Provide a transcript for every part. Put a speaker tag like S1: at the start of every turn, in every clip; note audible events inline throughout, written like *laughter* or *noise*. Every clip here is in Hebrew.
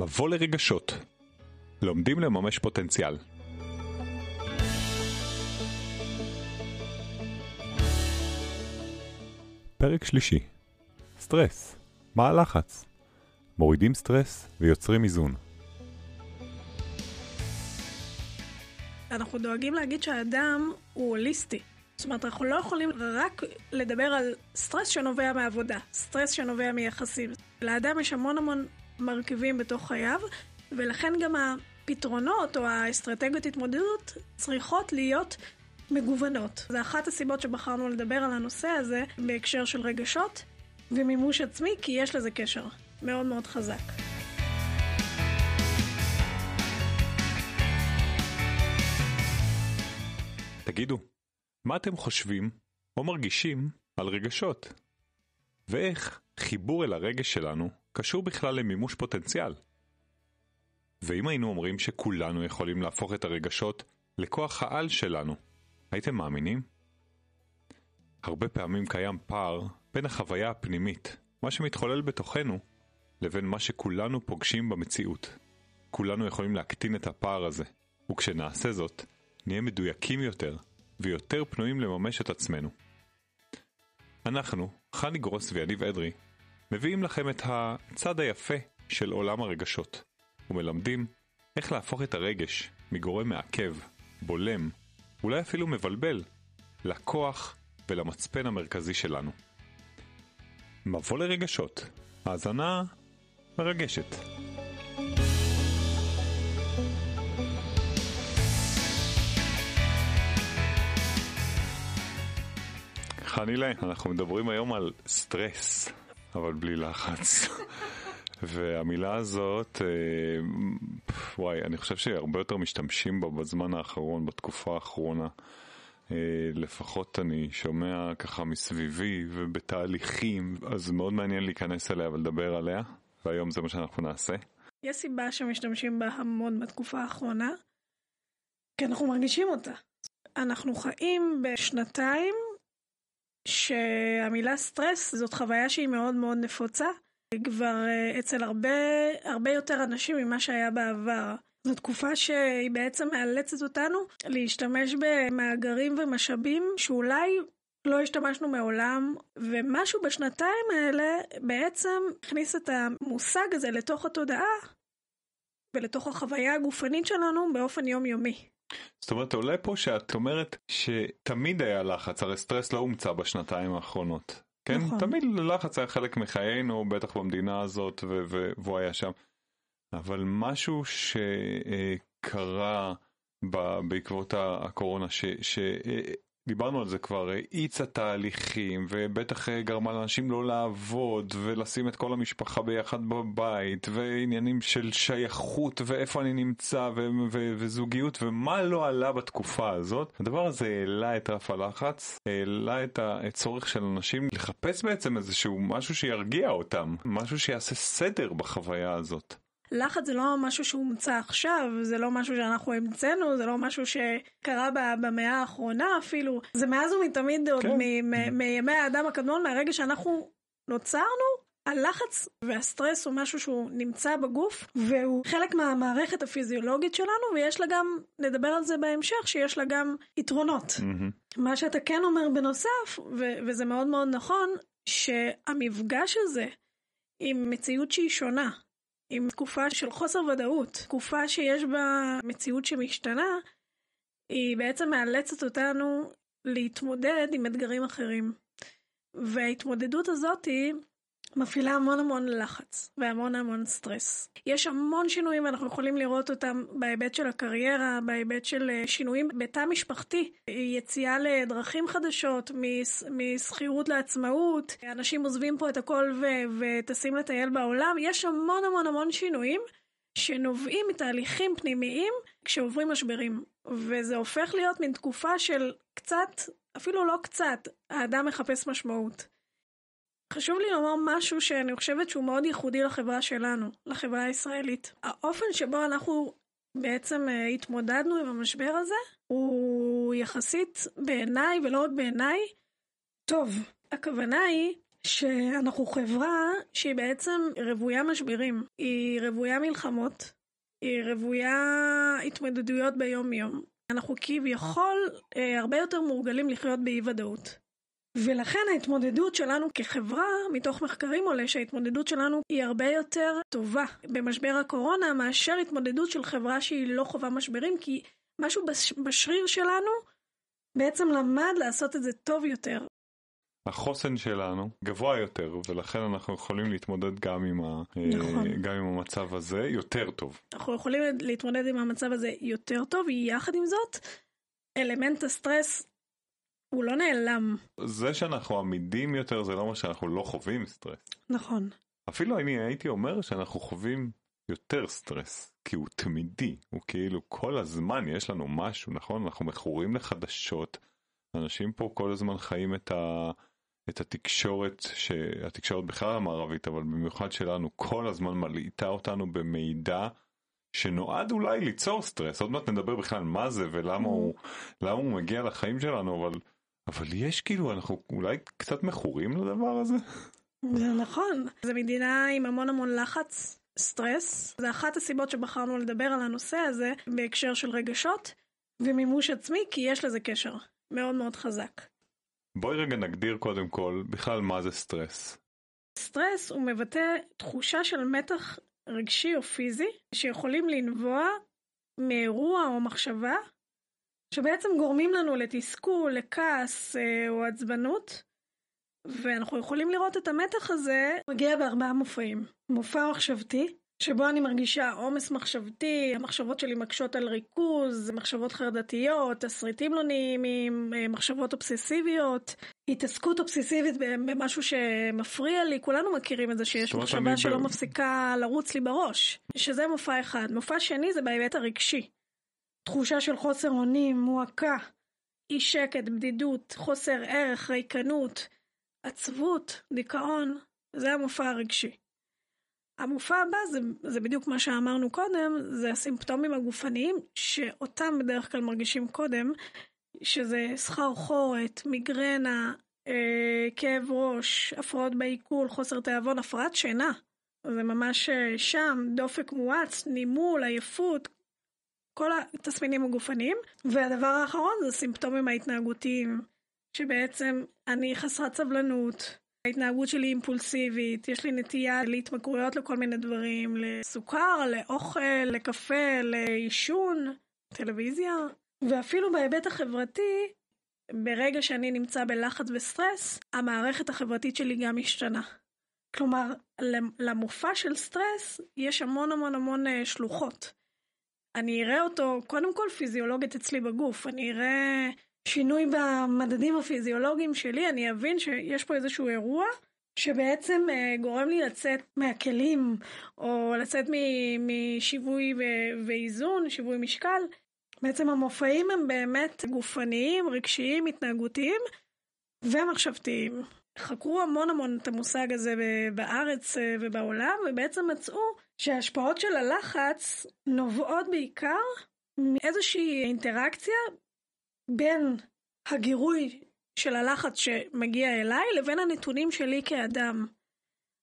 S1: מבוא לרגשות. לומדים לממש פוטנציאל. פרק שלישי סטרס. מה הלחץ? מורידים סטרס ויוצרים איזון.
S2: אנחנו דואגים להגיד שהאדם הוא הוליסטי. זאת אומרת, אנחנו לא יכולים רק לדבר על סטרס שנובע מעבודה, סטרס שנובע מיחסים. לאדם יש המון המון מרכיבים בתוך חייו, ולכן גם הפתרונות או האסטרטגיות התמודדות צריכות להיות מגוונות. זו אחת הסיבות שבחרנו לדבר על הנושא הזה בהקשר של רגשות ומימוש עצמי, כי יש לזה קשר מאוד מאוד חזק.
S1: תגידו, מה אתם חושבים או מרגישים על רגשות? ואיך חיבור אל הרגש שלנו קשור בכלל למימוש פוטנציאל? ואם היינו אומרים שכולנו יכולים להפוך את הרגשות לכוח העל שלנו, הייתם מאמינים? הרבה פעמים קיים פער בין החוויה הפנימית, מה שמתחולל בתוכנו, לבין מה שכולנו פוגשים במציאות. כולנו יכולים להקטין את הפער הזה, וכשנעשה זאת, נהיה מדויקים יותר ויותר פנויים לממש את עצמנו. אנחנו, חני גרוס ויניב אדרי, מביאים לכם את הצד היפה של עולם הרגשות, ומלמדים איך להפוך את הרגש מגורם מעכב, בולם, אולי אפילו מבלבל, לכוח ולמצפן המרכזי שלנו. מבוא לרגשות, האזנה מרגשת. חנילה, אנחנו מדברים היום על סטרס, אבל בלי לחץ. *laughs* והמילה הזאת, אה, וואי, אני חושב שהרבה יותר משתמשים בה בזמן האחרון, בתקופה האחרונה. אה, לפחות אני שומע ככה מסביבי ובתהליכים, אז מאוד מעניין להיכנס אליה ולדבר עליה, והיום זה מה שאנחנו נעשה.
S2: יש סיבה שמשתמשים בה המון בתקופה האחרונה, כי אנחנו מרגישים אותה. אנחנו חיים בשנתיים שהמילה סטרס זאת חוויה שהיא מאוד מאוד נפוצה, כבר אה, אצל הרבה, הרבה יותר אנשים ממה שהיה בעבר. זו תקופה שהיא בעצם מאלצת אותנו להשתמש במאגרים ומשאבים שאולי לא השתמשנו מעולם, ומשהו בשנתיים האלה בעצם הכניס את המושג הזה לתוך התודעה ולתוך החוויה הגופנית שלנו באופן יומיומי.
S1: זאת אומרת, עולה פה שאת אומרת שתמיד היה לחץ, הרי סטרס לא הומצא בשנתיים האחרונות. כן? נכון. תמיד לחץ היה חלק מחיינו, בטח במדינה הזאת, והוא היה שם. אבל משהו שקרה בעקבות הקורונה, ש... דיברנו על זה כבר, האיצה תהליכים ובטח אה, גרמה לאנשים לא לעבוד ולשים את כל המשפחה ביחד בבית ועניינים של שייכות ואיפה אני נמצא ו- ו- וזוגיות ומה לא עלה בתקופה הזאת. הדבר הזה העלה את רף הלחץ, העלה את הצורך של אנשים לחפש בעצם איזשהו משהו שירגיע אותם, משהו שיעשה סדר בחוויה הזאת.
S2: לחץ זה לא משהו שהומצא עכשיו, זה לא משהו שאנחנו המצאנו, זה לא משהו שקרה במאה האחרונה אפילו, זה מאז ומתמיד עוד כן. מימי האדם הקדמון, מהרגע שאנחנו נוצרנו, הלחץ והסטרס הוא משהו שהוא נמצא בגוף והוא חלק מהמערכת הפיזיולוגית שלנו ויש לה גם, נדבר על זה בהמשך, שיש לה גם יתרונות. Mm-hmm. מה שאתה כן אומר בנוסף, ו- וזה מאוד מאוד נכון, שהמפגש הזה עם מציאות שהיא שונה, עם תקופה של חוסר ודאות, תקופה שיש בה מציאות שמשתנה, היא בעצם מאלצת אותנו להתמודד עם אתגרים אחרים. וההתמודדות הזאת מפעילה המון המון לחץ והמון המון סטרס. יש המון שינויים ואנחנו יכולים לראות אותם בהיבט של הקריירה, בהיבט של אה, שינויים בתא משפחתי, יציאה לדרכים חדשות, משכירות לעצמאות, אנשים עוזבים פה את הכל ו- וטסים לטייל בעולם, יש המון המון המון שינויים שנובעים מתהליכים פנימיים כשעוברים משברים. וזה הופך להיות מין תקופה של קצת, אפילו לא קצת, האדם מחפש משמעות. חשוב לי לומר משהו שאני חושבת שהוא מאוד ייחודי לחברה שלנו, לחברה הישראלית. האופן שבו אנחנו בעצם uh, התמודדנו עם המשבר הזה, הוא יחסית בעיניי, ולא רק בעיניי, טוב. הכוונה היא שאנחנו חברה שהיא בעצם רוויה משברים, היא רוויה מלחמות, היא רוויה התמודדויות ביום יום. אנחנו כביכול אה, הרבה יותר מורגלים לחיות באי ודאות. ולכן ההתמודדות שלנו כחברה, מתוך מחקרים עולה שההתמודדות שלנו היא הרבה יותר טובה במשבר הקורונה מאשר התמודדות של חברה שהיא לא חווה משברים, כי משהו בשריר שלנו בעצם למד לעשות את זה טוב יותר.
S1: החוסן שלנו גבוה יותר ולכן אנחנו יכולים להתמודד גם עם, ה... נכון. גם עם המצב הזה יותר טוב.
S2: אנחנו יכולים להתמודד עם המצב הזה יותר טוב, יחד עם זאת, אלמנט הסטרס הוא לא נעלם.
S1: זה שאנחנו עמידים יותר זה לא אומר שאנחנו לא חווים סטרס.
S2: נכון.
S1: אפילו אני הייתי אומר שאנחנו חווים יותר סטרס, כי הוא תמידי, הוא כאילו כל הזמן יש לנו משהו, נכון? אנחנו מכורים לחדשות, אנשים פה כל הזמן חיים את, ה, את התקשורת, שהתקשורת בכלל המערבית, אבל במיוחד שלנו, כל הזמן מלעיטה אותנו במידע. שנועד אולי ליצור סטרס, עוד מעט נדבר בכלל מה זה ולמה mm. הוא, הוא מגיע לחיים שלנו, אבל אבל יש כאילו, אנחנו אולי קצת מכורים לדבר הזה?
S2: זה נכון. זו מדינה עם המון המון לחץ, סטרס. זה אחת הסיבות שבחרנו לדבר על הנושא הזה בהקשר של רגשות ומימוש עצמי, כי יש לזה קשר מאוד מאוד חזק.
S1: בואי רגע נגדיר קודם כל בכלל מה זה סטרס.
S2: סטרס הוא מבטא תחושה של מתח רגשי או פיזי שיכולים לנבוע מאירוע או מחשבה שבעצם גורמים לנו לתסכול, לכעס אה, או עצבנות, ואנחנו יכולים לראות את המתח הזה מגיע בארבעה מופעים. מופע מחשבתי, שבו אני מרגישה עומס מחשבתי, המחשבות שלי מקשות על ריכוז, מחשבות חרדתיות, תסריטים לא נעימים, אה, מחשבות אובססיביות, התעסקות אובססיבית במשהו שמפריע לי, כולנו מכירים את זה שיש מחשבה שלא ב... מפסיקה לרוץ לי בראש, שזה מופע אחד. מופע שני זה בהיבט הרגשי. תחושה של חוסר אונים, מועקה, אי שקט, בדידות, חוסר ערך, ריקנות, עצבות, דיכאון, זה המופע הרגשי. המופע הבא זה, זה בדיוק מה שאמרנו קודם, זה הסימפטומים הגופניים שאותם בדרך כלל מרגישים קודם, שזה סחרחורת, מיגרנה, אה, כאב ראש, הפרעות בעיכול, חוסר תיאבון, הפרעת שינה. זה ממש אה, שם, דופק מואץ, נימול, עייפות, כל התסמינים הגופניים. והדבר האחרון זה סימפטומים ההתנהגותיים, שבעצם אני חסרת סבלנות, ההתנהגות שלי אימפולסיבית, יש לי נטייה להתמכרויות לכל מיני דברים, לסוכר, לאוכל, לקפה, לעישון, טלוויזיה, ואפילו בהיבט החברתי, ברגע שאני נמצא בלחץ וסטרס, המערכת החברתית שלי גם משתנה. כלומר, למופע של סטרס יש המון המון המון אה, שלוחות. אני אראה אותו קודם כל פיזיולוגית אצלי בגוף, אני אראה שינוי במדדים הפיזיולוגיים שלי, אני אבין שיש פה איזשהו אירוע שבעצם uh, גורם לי לצאת מהכלים, או לצאת משיווי ואיזון, שיווי משקל. בעצם המופעים הם באמת גופניים, רגשיים, התנהגותיים ומחשבתיים. חקרו המון המון את המושג הזה בארץ אה, ובעולם, ובעצם מצאו שההשפעות של הלחץ נובעות בעיקר מאיזושהי אינטראקציה בין הגירוי של הלחץ שמגיע אליי לבין הנתונים שלי כאדם.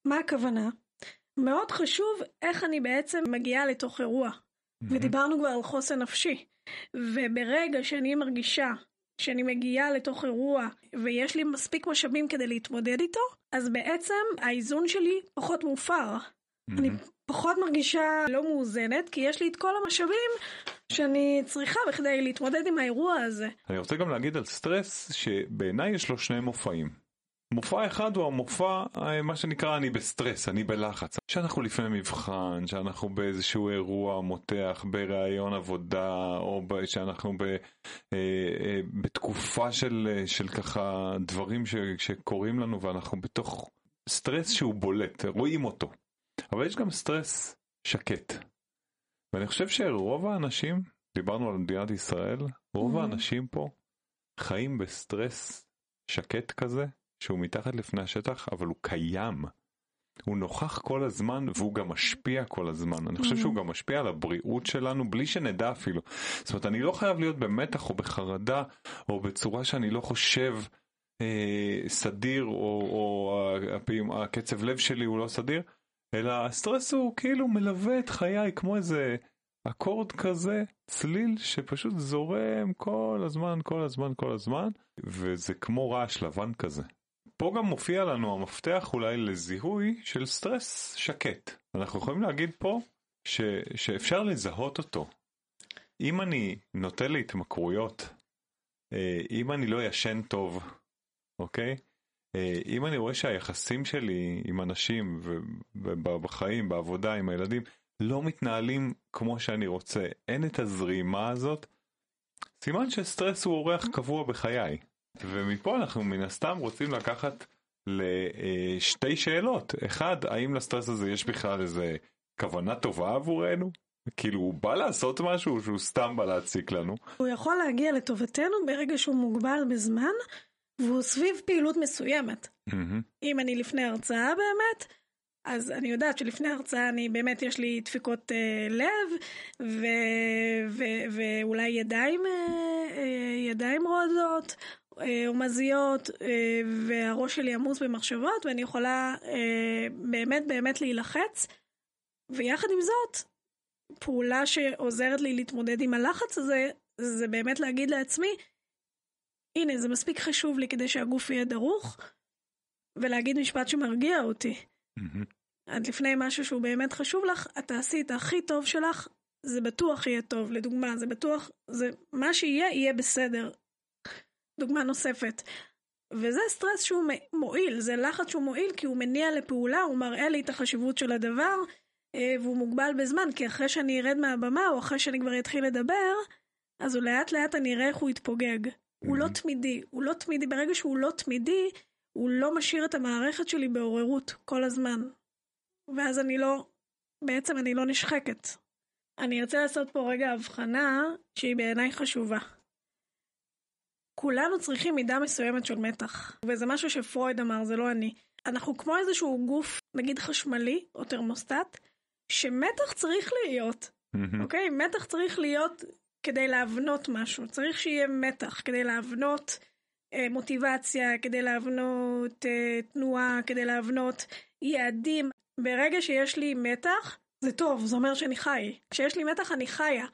S2: מה הכוונה? מאוד חשוב איך אני בעצם מגיעה לתוך אירוע. Mm-hmm. ודיברנו כבר על חוסן נפשי. וברגע שאני מרגישה שאני מגיעה לתוך אירוע ויש לי מספיק משאבים כדי להתמודד איתו, אז בעצם האיזון שלי פחות מופר. Mm-hmm. אני פחות מרגישה לא מאוזנת, כי יש לי את כל המשאבים שאני צריכה בכדי להתמודד עם האירוע הזה.
S1: אני רוצה גם להגיד על סטרס, שבעיניי יש לו שני מופעים. מופע אחד הוא המופע, אה, מה שנקרא אני בסטרס, אני בלחץ. שאנחנו לפני מבחן, שאנחנו באיזשהו אירוע מותח, בראיון עבודה, או שאנחנו ב, אה, אה, בתקופה של, של ככה דברים ש, שקורים לנו ואנחנו בתוך סטרס שהוא בולט, רואים אותו. אבל יש גם סטרס שקט. ואני חושב שרוב האנשים, דיברנו על מדינת ישראל, רוב mm-hmm. האנשים פה חיים בסטרס שקט כזה, שהוא מתחת לפני השטח, אבל הוא קיים. הוא נוכח כל הזמן והוא גם משפיע כל הזמן. אני חושב שהוא. גם משפיע על הבריאות שלנו בלי שנדע אפילו. זאת אומרת, אני לא חייב להיות במתח או בחרדה או בצורה שאני לא חושב אה, סדיר או, או הפעמים, הקצב לב שלי הוא לא סדיר, אלא הסטרס הוא כאילו מלווה את חיי כמו איזה אקורד כזה, צליל שפשוט זורם כל הזמן, כל הזמן, כל הזמן, וזה כמו רעש לבן כזה. פה גם מופיע לנו המפתח אולי לזיהוי של סטרס שקט. אנחנו יכולים להגיד פה ש, שאפשר לזהות אותו. אם אני נוטה להתמכרויות, אה, אם אני לא ישן טוב, אוקיי? אה, אם אני רואה שהיחסים שלי עם אנשים ובחיים, בעבודה, עם הילדים, לא מתנהלים כמו שאני רוצה, אין את הזרימה הזאת, סימן שסטרס הוא אורח קבוע בחיי. ומפה אנחנו מן הסתם רוצים לקחת לשתי שאלות. אחד, האם לסטרס הזה יש בכלל איזה כוונה טובה עבורנו? כאילו הוא בא לעשות משהו שהוא סתם בא להציק לנו?
S2: הוא יכול להגיע לטובתנו ברגע שהוא מוגבל בזמן והוא סביב פעילות מסוימת. Mm-hmm. אם אני לפני הרצאה באמת, אז אני יודעת שלפני הרצאה אני באמת יש לי דפיקות אה, לב ו, ו, ואולי ידיים, אה, אה, ידיים רועדות אה, או מזיות אה, והראש שלי עמוס במחשבות ואני יכולה אה, באמת באמת להילחץ ויחד עם זאת פעולה שעוזרת לי להתמודד עם הלחץ הזה זה באמת להגיד לעצמי הנה זה מספיק חשוב לי כדי שהגוף יהיה דרוך ולהגיד משפט שמרגיע אותי. את לפני משהו שהוא באמת חשוב לך, את תעשי את הכי טוב שלך, זה בטוח יהיה טוב. לדוגמה, זה בטוח, זה מה שיהיה, יהיה בסדר. דוגמה נוספת. וזה סטרס שהוא מועיל, זה לחץ שהוא מועיל כי הוא מניע לפעולה, הוא מראה לי את החשיבות של הדבר, אה, והוא מוגבל בזמן, כי אחרי שאני ארד מהבמה, או אחרי שאני כבר אתחיל לדבר, אז הוא לאט לאט אני אראה איך הוא יתפוגג. הוא לא תמידי, הוא לא תמידי, ברגע שהוא לא תמידי, הוא לא משאיר את המערכת שלי בעוררות כל הזמן. ואז אני לא, בעצם אני לא נשחקת. אני ארצה לעשות פה רגע הבחנה שהיא בעיניי חשובה. כולנו צריכים מידה מסוימת של מתח, וזה משהו שפרויד אמר, זה לא אני. אנחנו כמו איזשהו גוף, נגיד חשמלי או תרמוסטט, שמתח צריך להיות, אוקיי? מתח צריך להיות כדי להבנות משהו, צריך שיהיה מתח כדי להבנות אה, מוטיבציה, כדי להבנות אה, תנועה, כדי להבנות יעדים. ברגע שיש לי מתח, זה טוב, זה אומר שאני חי. כשיש לי מתח, אני חיה.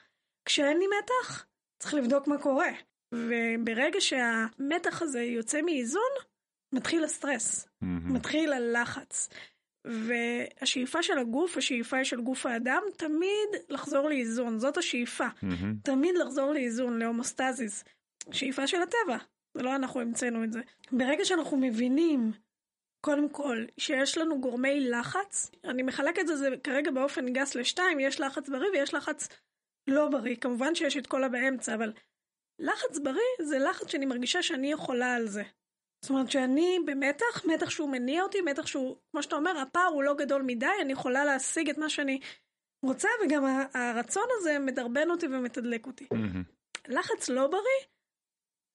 S2: כשאין לי מתח, צריך לבדוק מה קורה. וברגע שהמתח הזה יוצא מאיזון, מתחיל הסטרס, mm-hmm. מתחיל הלחץ. והשאיפה של הגוף, השאיפה של גוף האדם, תמיד לחזור לאיזון, זאת השאיפה. Mm-hmm. תמיד לחזור לאיזון, להומוסטזיס. שאיפה של הטבע, זה לא אנחנו המצאנו את זה. ברגע שאנחנו מבינים קודם כל, שיש לנו גורמי לחץ, אני מחלקת את זה כרגע באופן גס לשתיים, יש לחץ בריא ויש לחץ לא בריא. כמובן שיש את כל הבאמצע, אבל לחץ בריא זה לחץ שאני מרגישה שאני יכולה על זה. זאת אומרת שאני במתח, מתח שהוא מניע אותי, מתח שהוא, כמו שאתה אומר, הפער הוא לא גדול מדי, אני יכולה להשיג את מה שאני רוצה, וגם הרצון הזה מדרבן אותי ומתדלק אותי. לחץ לא בריא,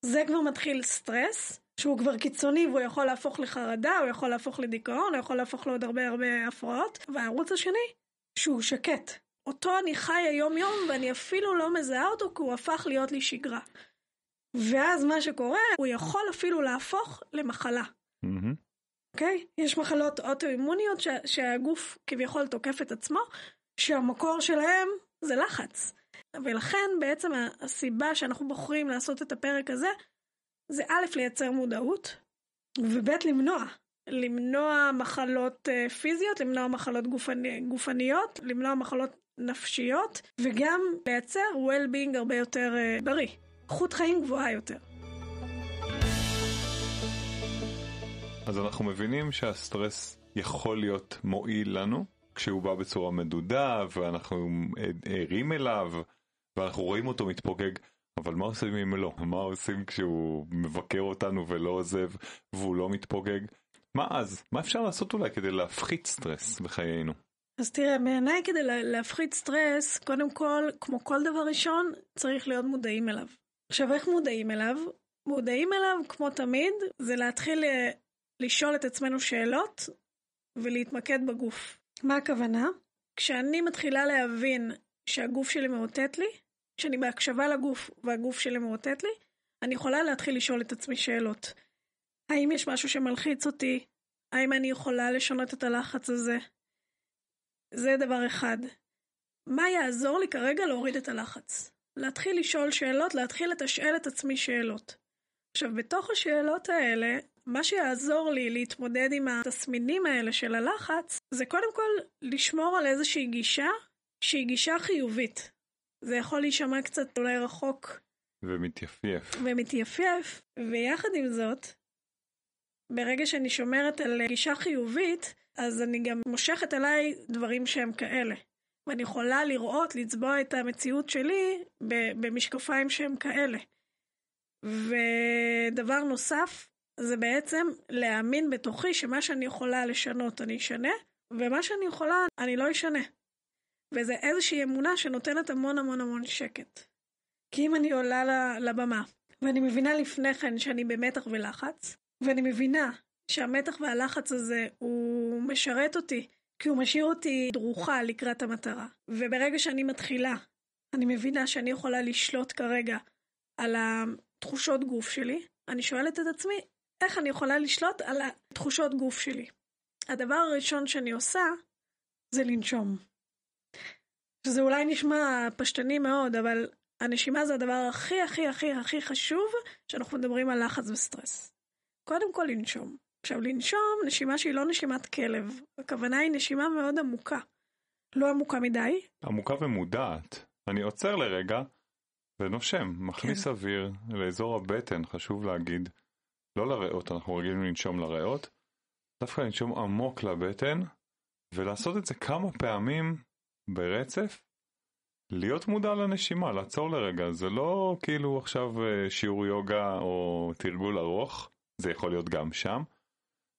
S2: זה כבר מתחיל סטרס, שהוא כבר קיצוני והוא יכול להפוך לחרדה, הוא יכול להפוך לדיכאון, הוא יכול להפוך לעוד הרבה הרבה הפרעות. והערוץ השני, שהוא שקט. אותו אני חי היום יום ואני אפילו לא מזהה אותו כי הוא הפך להיות לי שגרה. ואז מה שקורה, הוא יכול אפילו להפוך למחלה. אוקיי? Mm-hmm. Okay? יש מחלות אוטואימוניות שה, שהגוף כביכול תוקף את עצמו, שהמקור שלהם זה לחץ. ולכן בעצם הסיבה שאנחנו בוחרים לעשות את הפרק הזה, זה א', לייצר מודעות, וב', למנוע. למנוע מחלות אה, פיזיות, למנוע מחלות גופני, גופניות, למנוע מחלות נפשיות, וגם לייצר well-being הרבה יותר אה, בריא. איכות חיים גבוהה יותר.
S1: אז אנחנו מבינים שהסטרס יכול להיות מועיל לנו כשהוא בא בצורה מדודה ואנחנו ערים אליו ואנחנו רואים אותו מתפוגג אבל מה עושים אם לא? מה עושים כשהוא מבקר אותנו ולא עוזב והוא לא מתפוגג? מה אז? מה אפשר לעשות אולי כדי להפחית סטרס בחיינו?
S2: אז תראה, בעיניי כדי להפחית סטרס, קודם כל, כמו כל דבר ראשון, צריך להיות מודעים אליו. עכשיו, איך מודעים אליו? מודעים אליו, כמו תמיד, זה להתחיל אה, לשאול את עצמנו שאלות ולהתמקד בגוף. מה הכוונה? כשאני מתחילה להבין שהגוף שלי מאותת לי, כשאני בהקשבה לגוף והגוף שלי מאותת לי, אני יכולה להתחיל לשאול את עצמי שאלות. האם יש משהו שמלחיץ אותי? האם אני יכולה לשנות את הלחץ הזה? זה דבר אחד. מה יעזור לי כרגע להוריד את הלחץ? להתחיל לשאול שאלות, להתחיל לתשאל את עצמי שאלות. עכשיו, בתוך השאלות האלה, מה שיעזור לי להתמודד עם התסמינים האלה של הלחץ, זה קודם כל לשמור על איזושהי גישה שהיא גישה חיובית. זה יכול להישמע קצת אולי רחוק.
S1: ומתייפייף.
S2: ומתייפייף, ויחד עם זאת, ברגע שאני שומרת על גישה חיובית, אז אני גם מושכת אליי דברים שהם כאלה. ואני יכולה לראות, לצבוע את המציאות שלי במשקפיים שהם כאלה. ודבר נוסף, זה בעצם להאמין בתוכי שמה שאני יכולה לשנות אני אשנה, ומה שאני יכולה אני לא אשנה. וזה איזושהי אמונה שנותנת המון המון המון שקט. כי אם אני עולה לבמה, ואני מבינה לפני כן שאני במתח ולחץ, ואני מבינה שהמתח והלחץ הזה הוא משרת אותי, כי הוא משאיר אותי דרוכה לקראת המטרה. וברגע שאני מתחילה, אני מבינה שאני יכולה לשלוט כרגע על התחושות גוף שלי, אני שואלת את עצמי, איך אני יכולה לשלוט על התחושות גוף שלי? הדבר הראשון שאני עושה זה לנשום. שזה אולי נשמע פשטני מאוד, אבל הנשימה זה הדבר הכי הכי הכי הכי חשוב שאנחנו מדברים על לחץ וסטרס. קודם כל לנשום. עכשיו לנשום, נשימה שהיא לא נשימת כלב, הכוונה היא נשימה מאוד עמוקה. לא עמוקה מדי.
S1: עמוקה ומודעת. אני עוצר לרגע ונושם, מכניס כן. אוויר לאזור הבטן, חשוב להגיד. לא לריאות, אנחנו רגילים לנשום לריאות. דווקא לנשום עמוק לבטן, ולעשות את זה כמה פעמים ברצף. להיות מודע לנשימה, לעצור לרגע, זה לא כאילו עכשיו אה, שיעור יוגה או תרגול ארוך, זה יכול להיות גם שם.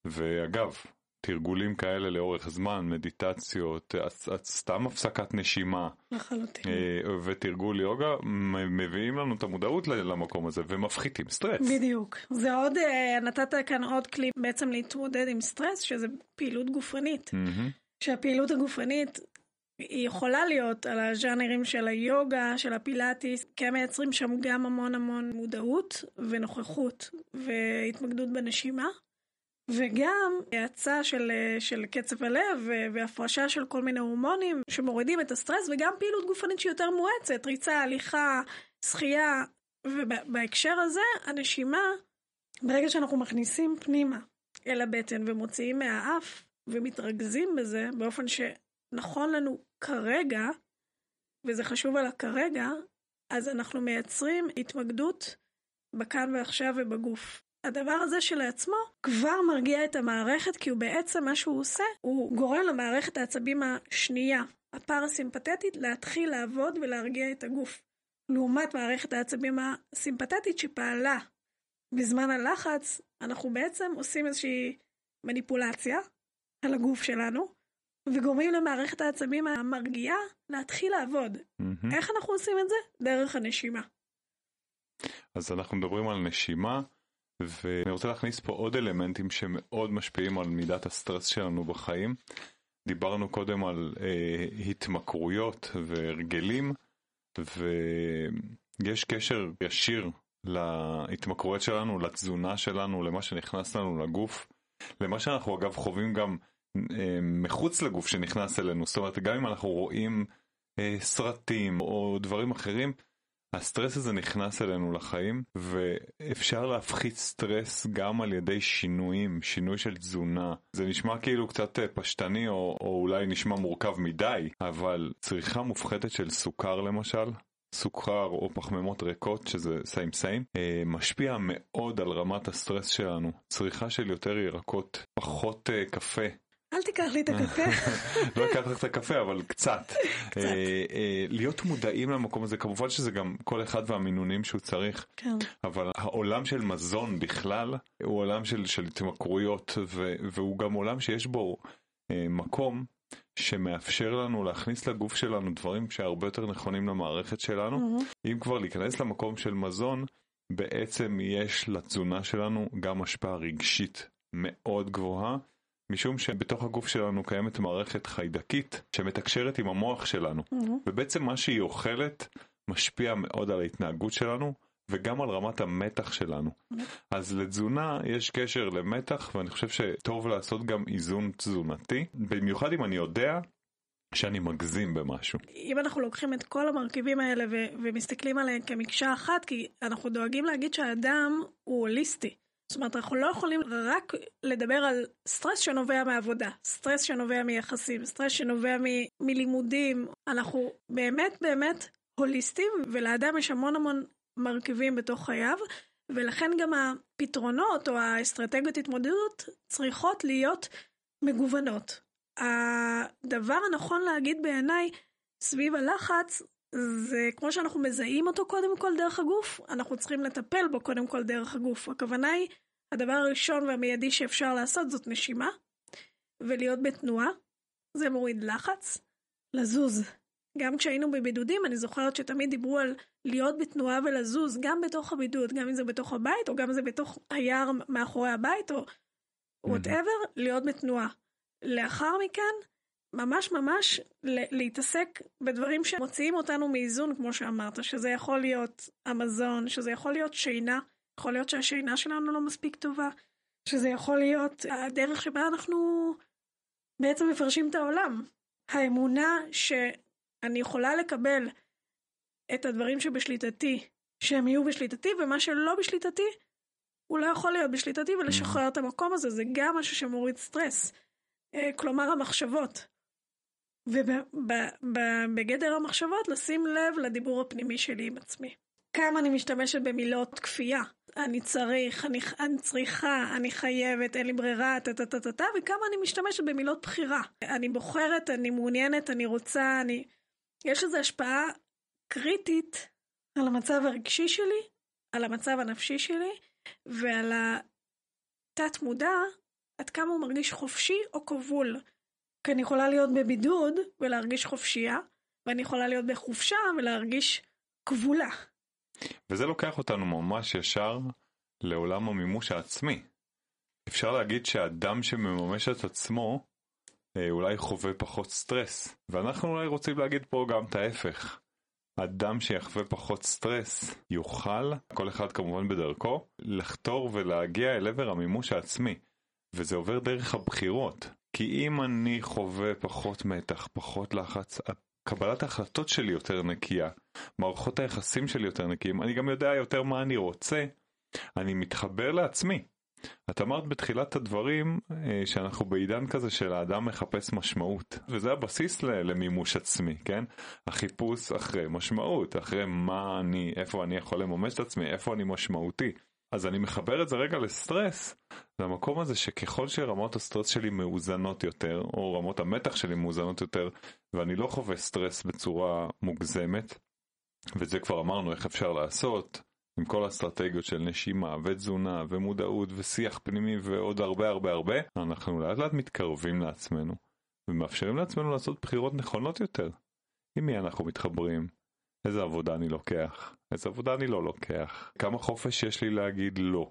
S1: ואגב, תרגולים כאלה לאורך זמן, מדיטציות, סתם הפסקת נשימה.
S2: לחלוטין.
S1: אה, ותרגול יוגה מביאים לנו את המודעות למקום הזה ומפחיתים סטרס.
S2: בדיוק. זה עוד, אה, נתת כאן עוד כלי בעצם להתמודד עם סטרס, שזה פעילות גופנית. Mm-hmm. שהפעילות הגופנית היא יכולה להיות על הז'אנרים של היוגה, של הפילאטיס, כי הם מייצרים שם גם המון המון מודעות ונוכחות והתמקדות בנשימה. וגם האצה של, של קצב הלב והפרשה של כל מיני הורמונים שמורידים את הסטרס וגם פעילות גופנית שהיא יותר מואצת, ריצה, הליכה, שחייה, ובהקשר הזה הנשימה, ברגע שאנחנו מכניסים פנימה אל הבטן ומוציאים מהאף ומתרכזים בזה באופן שנכון לנו כרגע, וזה חשוב על הכרגע, אז אנחנו מייצרים התמקדות בכאן ועכשיו ובגוף. הדבר הזה שלעצמו כבר מרגיע את המערכת, כי הוא בעצם, מה שהוא עושה, הוא גורם למערכת העצבים השנייה, הפרסימפטית, להתחיל לעבוד ולהרגיע את הגוף. לעומת מערכת העצבים הסימפטטית שפעלה בזמן הלחץ, אנחנו בעצם עושים איזושהי מניפולציה על הגוף שלנו, וגורמים למערכת העצבים המרגיעה להתחיל לעבוד. Mm-hmm. איך אנחנו עושים את זה? דרך הנשימה.
S1: אז אנחנו מדברים על נשימה. ואני רוצה להכניס פה עוד אלמנטים שמאוד משפיעים על מידת הסטרס שלנו בחיים. דיברנו קודם על אה, התמכרויות והרגלים, ויש קשר ישיר להתמכרויות שלנו, לתזונה שלנו, למה שנכנס לנו לגוף, למה שאנחנו אגב חווים גם אה, מחוץ לגוף שנכנס אלינו, זאת אומרת גם אם אנחנו רואים אה, סרטים או דברים אחרים, הסטרס הזה נכנס אלינו לחיים ואפשר להפחית סטרס גם על ידי שינויים, שינוי של תזונה. זה נשמע כאילו קצת אה, פשטני או, או אולי נשמע מורכב מדי, אבל צריכה מופחתת של סוכר למשל, סוכר או פחמימות ריקות שזה same same אה, משפיע מאוד על רמת הסטרס שלנו צריכה של יותר ירקות פחות אה, קפה
S2: אל תיקח לי את הקפה. *laughs*
S1: לא אקח לך את הקפה, אבל *laughs* קצת. אה, אה, להיות מודעים למקום הזה, כמובן שזה גם כל אחד והמינונים שהוא צריך,
S2: כן.
S1: אבל העולם של מזון בכלל הוא עולם של, התמכרויות, והוא גם עולם שיש בו אה, מקום שמאפשר לנו להכניס לגוף שלנו דברים שהרבה יותר נכונים למערכת שלנו. אם כבר להיכנס למקום של מזון, בעצם יש לתזונה שלנו גם השפעה רגשית מאוד גבוהה. משום שבתוך הגוף שלנו קיימת מערכת חיידקית שמתקשרת עם המוח שלנו, mm-hmm. ובעצם מה שהיא אוכלת משפיע מאוד על ההתנהגות שלנו, וגם על רמת המתח שלנו. אז לתזונה יש קשר למתח, ואני חושב שטוב לעשות גם איזון תזונתי, במיוחד אם אני יודע שאני מגזים במשהו.
S2: אם אנחנו לוקחים את כל המרכיבים האלה ו- ומסתכלים עליהם כמקשה אחת, כי אנחנו דואגים להגיד שהאדם הוא הוליסטי. זאת אומרת, אנחנו לא יכולים רק לדבר על סטרס שנובע מעבודה, סטרס שנובע מיחסים, סטרס שנובע מ- מלימודים. אנחנו באמת באמת הוליסטים, ולאדם יש המון המון מרכיבים בתוך חייו, ולכן גם הפתרונות או האסטרטגיות התמודדות צריכות להיות מגוונות. הדבר הנכון להגיד בעיניי סביב הלחץ זה כמו שאנחנו מזהים אותו קודם כל דרך הגוף, אנחנו צריכים לטפל בו קודם כל דרך הגוף. הכוונה היא, הדבר הראשון והמיידי שאפשר לעשות זאת נשימה, ולהיות בתנועה, זה מוריד לחץ, לזוז. גם כשהיינו בבידודים, אני זוכרת שתמיד דיברו על להיות בתנועה ולזוז, גם בתוך הבידוד, גם אם זה בתוך הבית, או גם אם זה בתוך היער מאחורי הבית, או whatever, להיות בתנועה. לאחר מכן, ממש ממש להתעסק בדברים שמוציאים אותנו מאיזון, כמו שאמרת, שזה יכול להיות המזון, שזה יכול להיות שינה, יכול להיות שהשינה שלנו לא מספיק טובה, שזה יכול להיות הדרך שבה אנחנו בעצם מפרשים את העולם. האמונה שאני יכולה לקבל את הדברים שבשליטתי, שהם יהיו בשליטתי, ומה שלא בשליטתי, הוא לא יכול להיות בשליטתי ולשחרר את המקום הזה, זה גם משהו שמוריד סטרס. אה, כלומר המחשבות. ובגדר המחשבות לשים לב לדיבור הפנימי שלי עם עצמי. כמה אני משתמשת במילות כפייה. אני צריך, אני, אני צריכה, אני חייבת, אין לי ברירה, טה-טה-טה-טה, וכמה אני משתמשת במילות בחירה. אני בוחרת, אני מעוניינת, אני רוצה, אני... יש לזה השפעה קריטית על המצב הרגשי שלי, על המצב הנפשי שלי, ועל התת מודע עד כמה הוא מרגיש חופשי או כבול. כי אני יכולה להיות בבידוד ולהרגיש חופשייה, ואני יכולה להיות בחופשה ולהרגיש כבולה.
S1: וזה לוקח אותנו ממש ישר לעולם המימוש העצמי. אפשר להגיד שאדם שמממש את עצמו אה, אולי חווה פחות סטרס, ואנחנו אולי רוצים להגיד פה גם את ההפך. אדם שיחווה פחות סטרס יוכל, כל אחד כמובן בדרכו, לחתור ולהגיע אל עבר המימוש העצמי. וזה עובר דרך הבחירות. כי אם אני חווה פחות מתח, פחות לחץ, קבלת ההחלטות שלי יותר נקייה, מערכות היחסים שלי יותר נקיים, אני גם יודע יותר מה אני רוצה, אני מתחבר לעצמי. את אמרת בתחילת הדברים אה, שאנחנו בעידן כזה של האדם מחפש משמעות, וזה הבסיס למימוש עצמי, כן? החיפוש אחרי משמעות, אחרי מה אני, איפה אני יכול לממש את עצמי, איפה אני משמעותי. אז אני מחבר את זה רגע לסטרס, למקום הזה שככל שרמות הסטרס שלי מאוזנות יותר, או רמות המתח שלי מאוזנות יותר, ואני לא חווה סטרס בצורה מוגזמת, וזה כבר אמרנו איך אפשר לעשות, עם כל האסטרטגיות של נשימה ותזונה ומודעות ושיח פנימי ועוד הרבה הרבה הרבה, אנחנו לאט לאט מתקרבים לעצמנו, ומאפשרים לעצמנו לעשות בחירות נכונות יותר. עם מי אנחנו מתחברים? איזה עבודה אני לוקח? איזה עבודה אני לא לוקח? כמה חופש יש לי להגיד לא?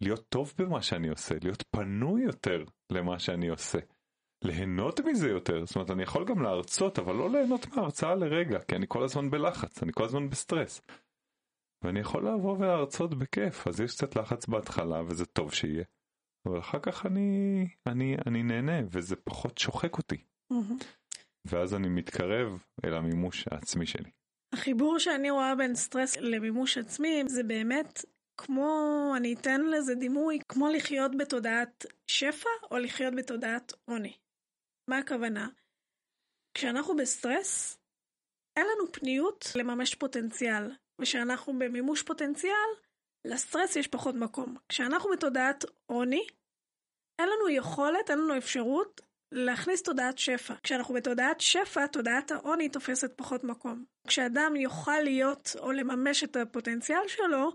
S1: להיות טוב במה שאני עושה, להיות פנוי יותר למה שאני עושה. ליהנות מזה יותר, זאת אומרת אני יכול גם להרצות אבל לא ליהנות מההרצאה לרגע כי אני כל הזמן בלחץ, אני כל הזמן בסטרס. ואני יכול לבוא ולהרצות בכיף, אז יש קצת לחץ בהתחלה וזה טוב שיהיה. אבל אחר כך אני, אני, אני נהנה וזה פחות שוחק אותי. Mm-hmm. ואז אני מתקרב אל המימוש העצמי שלי.
S2: החיבור שאני רואה בין סטרס למימוש עצמי זה באמת כמו, אני אתן לזה דימוי, כמו לחיות בתודעת שפע או לחיות בתודעת עוני. מה הכוונה? כשאנחנו בסטרס, אין לנו פניות לממש פוטנציאל, וכשאנחנו במימוש פוטנציאל, לסטרס יש פחות מקום. כשאנחנו בתודעת עוני, אין לנו יכולת, אין לנו אפשרות להכניס תודעת שפע. כשאנחנו בתודעת שפע, תודעת העוני תופסת פחות מקום. כשאדם יוכל להיות או לממש את הפוטנציאל שלו,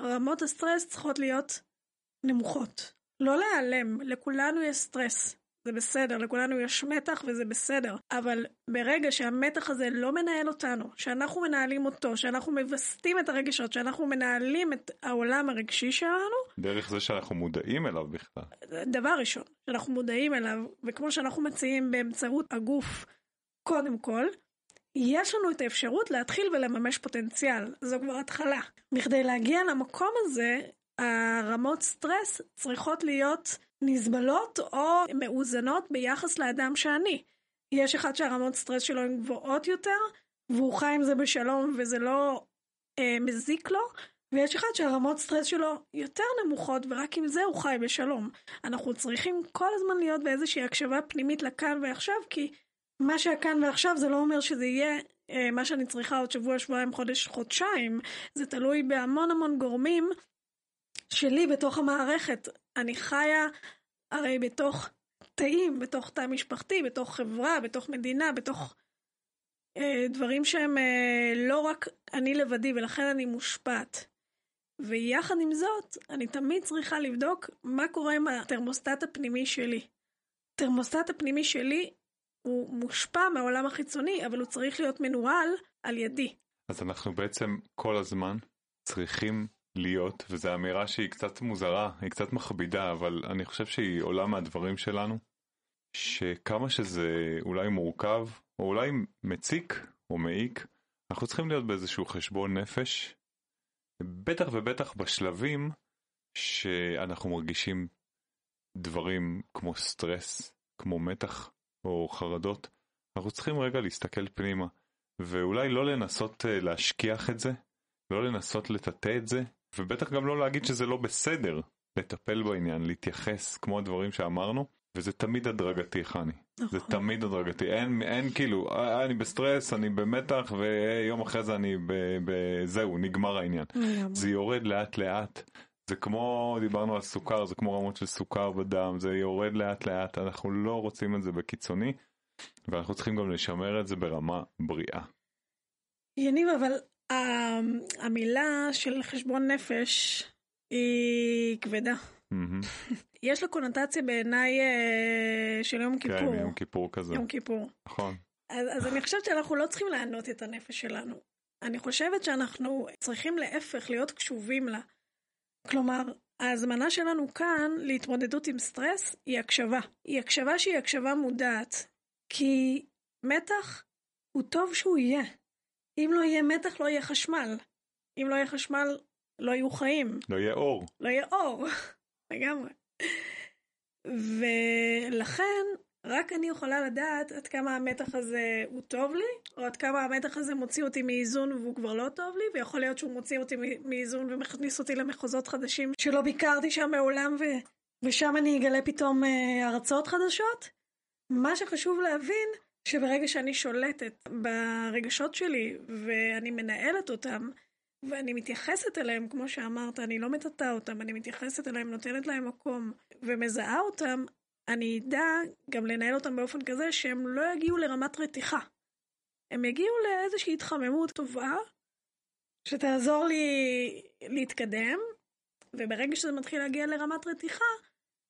S2: רמות הסטרס צריכות להיות נמוכות. לא להיעלם, לכולנו יש סטרס. זה בסדר, לכולנו יש מתח וזה בסדר, אבל ברגע שהמתח הזה לא מנהל אותנו, שאנחנו מנהלים אותו, שאנחנו מווסתים את הרגשות, שאנחנו מנהלים את העולם הרגשי שלנו,
S1: דרך זה שאנחנו מודעים אליו בכלל.
S2: דבר ראשון, שאנחנו מודעים אליו, וכמו שאנחנו מציעים באמצעות הגוף, קודם כל, יש לנו את האפשרות להתחיל ולממש פוטנציאל, זו כבר התחלה. בכדי להגיע למקום הזה, הרמות סטרס צריכות להיות נסבלות או מאוזנות ביחס לאדם שאני. יש אחד שהרמות סטרס שלו הן גבוהות יותר, והוא חי עם זה בשלום וזה לא אה, מזיק לו, ויש אחד שהרמות סטרס שלו יותר נמוכות ורק עם זה הוא חי בשלום. אנחנו צריכים כל הזמן להיות באיזושהי הקשבה פנימית לכאן ועכשיו, כי מה שהכאן ועכשיו זה לא אומר שזה יהיה אה, מה שאני צריכה עוד שבוע, שבועיים, חודש, חודשיים. זה תלוי בהמון המון גורמים שלי בתוך המערכת. אני חיה הרי בתוך תאים, בתוך תא משפחתי, בתוך חברה, בתוך מדינה, בתוך אה, דברים שהם אה, לא רק אני לבדי ולכן אני מושפעת. ויחד עם זאת, אני תמיד צריכה לבדוק מה קורה עם התרמוסטט הפנימי שלי. התרמוסטט הפנימי שלי הוא מושפע מהעולם החיצוני, אבל הוא צריך להיות מנוהל על ידי.
S1: אז אנחנו בעצם כל הזמן צריכים להיות, וזו אמירה שהיא קצת מוזרה, היא קצת מכבידה, אבל אני חושב שהיא עולה מהדברים שלנו, שכמה שזה אולי מורכב, או אולי מציק או מעיק, אנחנו צריכים להיות באיזשהו חשבון נפש, בטח ובטח בשלבים שאנחנו מרגישים דברים כמו סטרס, כמו מתח או חרדות, אנחנו צריכים רגע להסתכל פנימה, ואולי לא לנסות אה, להשכיח את זה, לא לנסות לטאטא את זה, ובטח גם לא להגיד שזה לא בסדר לטפל בעניין, להתייחס כמו הדברים שאמרנו, וזה תמיד הדרגתי, חני. נכון. זה תמיד הדרגתי. אין, אין כאילו, אה, אני בסטרס, אני במתח, ויום אחרי זה אני בזהו, נגמר העניין. זה יורד לאט לאט. זה כמו, דיברנו על סוכר, זה כמו רמות של סוכר בדם, זה יורד לאט לאט, אנחנו לא רוצים את זה בקיצוני, ואנחנו צריכים גם לשמר את זה ברמה בריאה.
S2: יניב, אבל המילה של חשבון נפש היא כבדה. *laughs* יש לה קונוטציה בעיניי אה, של יום כן, כיפור.
S1: כן, יום כיפור כזה.
S2: יום כיפור.
S1: נכון.
S2: אז, אז אני חושבת שאנחנו לא צריכים לענות את הנפש שלנו. אני חושבת שאנחנו צריכים להפך להיות קשובים לה. כלומר, ההזמנה שלנו כאן להתמודדות עם סטרס היא הקשבה. היא הקשבה שהיא הקשבה מודעת. כי מתח הוא טוב שהוא יהיה. אם לא יהיה מתח לא יהיה חשמל. אם לא יהיה חשמל לא יהיו חיים.
S1: לא יהיה אור.
S2: לא יהיה אור, *laughs* לגמרי. ולכן רק אני יכולה לדעת עד כמה המתח הזה הוא טוב לי, או עד כמה המתח הזה מוציא אותי מאיזון והוא כבר לא טוב לי, ויכול להיות שהוא מוציא אותי מאיזון ומכניס אותי למחוזות חדשים שלא ביקרתי שם מעולם, ו... ושם אני אגלה פתאום uh, ארצות חדשות. מה שחשוב להבין, שברגע שאני שולטת ברגשות שלי ואני מנהלת אותם, ואני מתייחסת אליהם, כמו שאמרת, אני לא מטאטא אותם, אני מתייחסת אליהם, נותנת להם מקום ומזהה אותם, אני אדע גם לנהל אותם באופן כזה שהם לא יגיעו לרמת רתיחה. הם יגיעו לאיזושהי התחממות טובה, שתעזור לי להתקדם, וברגע שזה מתחיל להגיע לרמת רתיחה,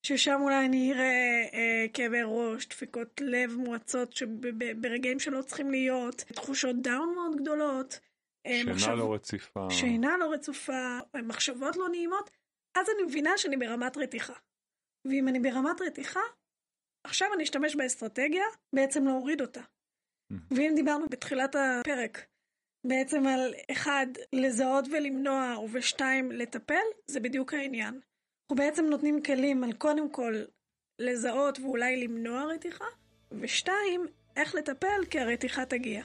S2: ששם אולי אני אראה אה, כאבי ראש, דפיקות לב מואצות שברגעים שלא צריכים להיות, תחושות דאון מאוד גדולות.
S1: אה, שינה מחשב... לא רציפה.
S2: שינה לא רצופה, מחשבות לא נעימות, אז אני מבינה שאני ברמת רתיחה. ואם אני ברמת רתיחה, עכשיו אני אשתמש באסטרטגיה בעצם להוריד אותה. ואם דיברנו בתחילת הפרק בעצם על אחד, לזהות ולמנוע, ובשתיים, לטפל, זה בדיוק העניין. אנחנו בעצם נותנים כלים על קודם כל לזהות ואולי למנוע רתיחה, ושתיים, איך לטפל כי הרתיחה תגיע.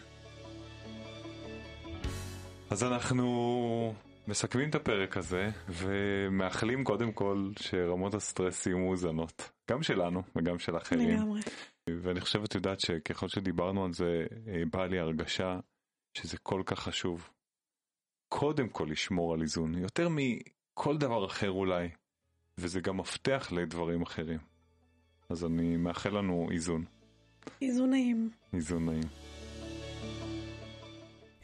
S1: אז אנחנו מסכמים את הפרק הזה ומאחלים קודם כל שרמות הסטרס יהיו מאוזנות, גם שלנו וגם של אחרים.
S2: לגמרי.
S1: ואני חושב את יודעת שככל שדיברנו על זה, אה, באה לי הרגשה שזה כל כך חשוב. קודם כל לשמור על איזון, יותר מכל דבר אחר אולי, וזה גם מפתח לדברים אחרים. אז אני מאחל לנו איזון.
S2: איזון נעים.
S1: איזון נעים.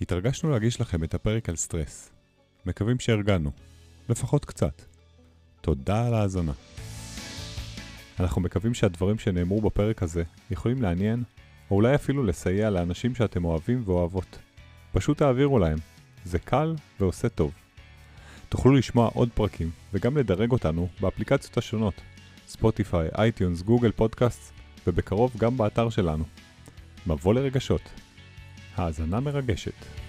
S3: התרגשנו להגיש לכם את הפרק על סטרס. מקווים שהרגענו, לפחות קצת. תודה על ההאזנה. אנחנו מקווים שהדברים שנאמרו בפרק הזה יכולים לעניין, או אולי אפילו לסייע לאנשים שאתם אוהבים ואוהבות. פשוט תעבירו להם, זה קל ועושה טוב. תוכלו לשמוע עוד פרקים וגם לדרג אותנו באפליקציות השונות, Spotify, iTunes, Google Podcast, ובקרוב גם באתר שלנו. מבוא לרגשות.
S1: האזנה מרגשת.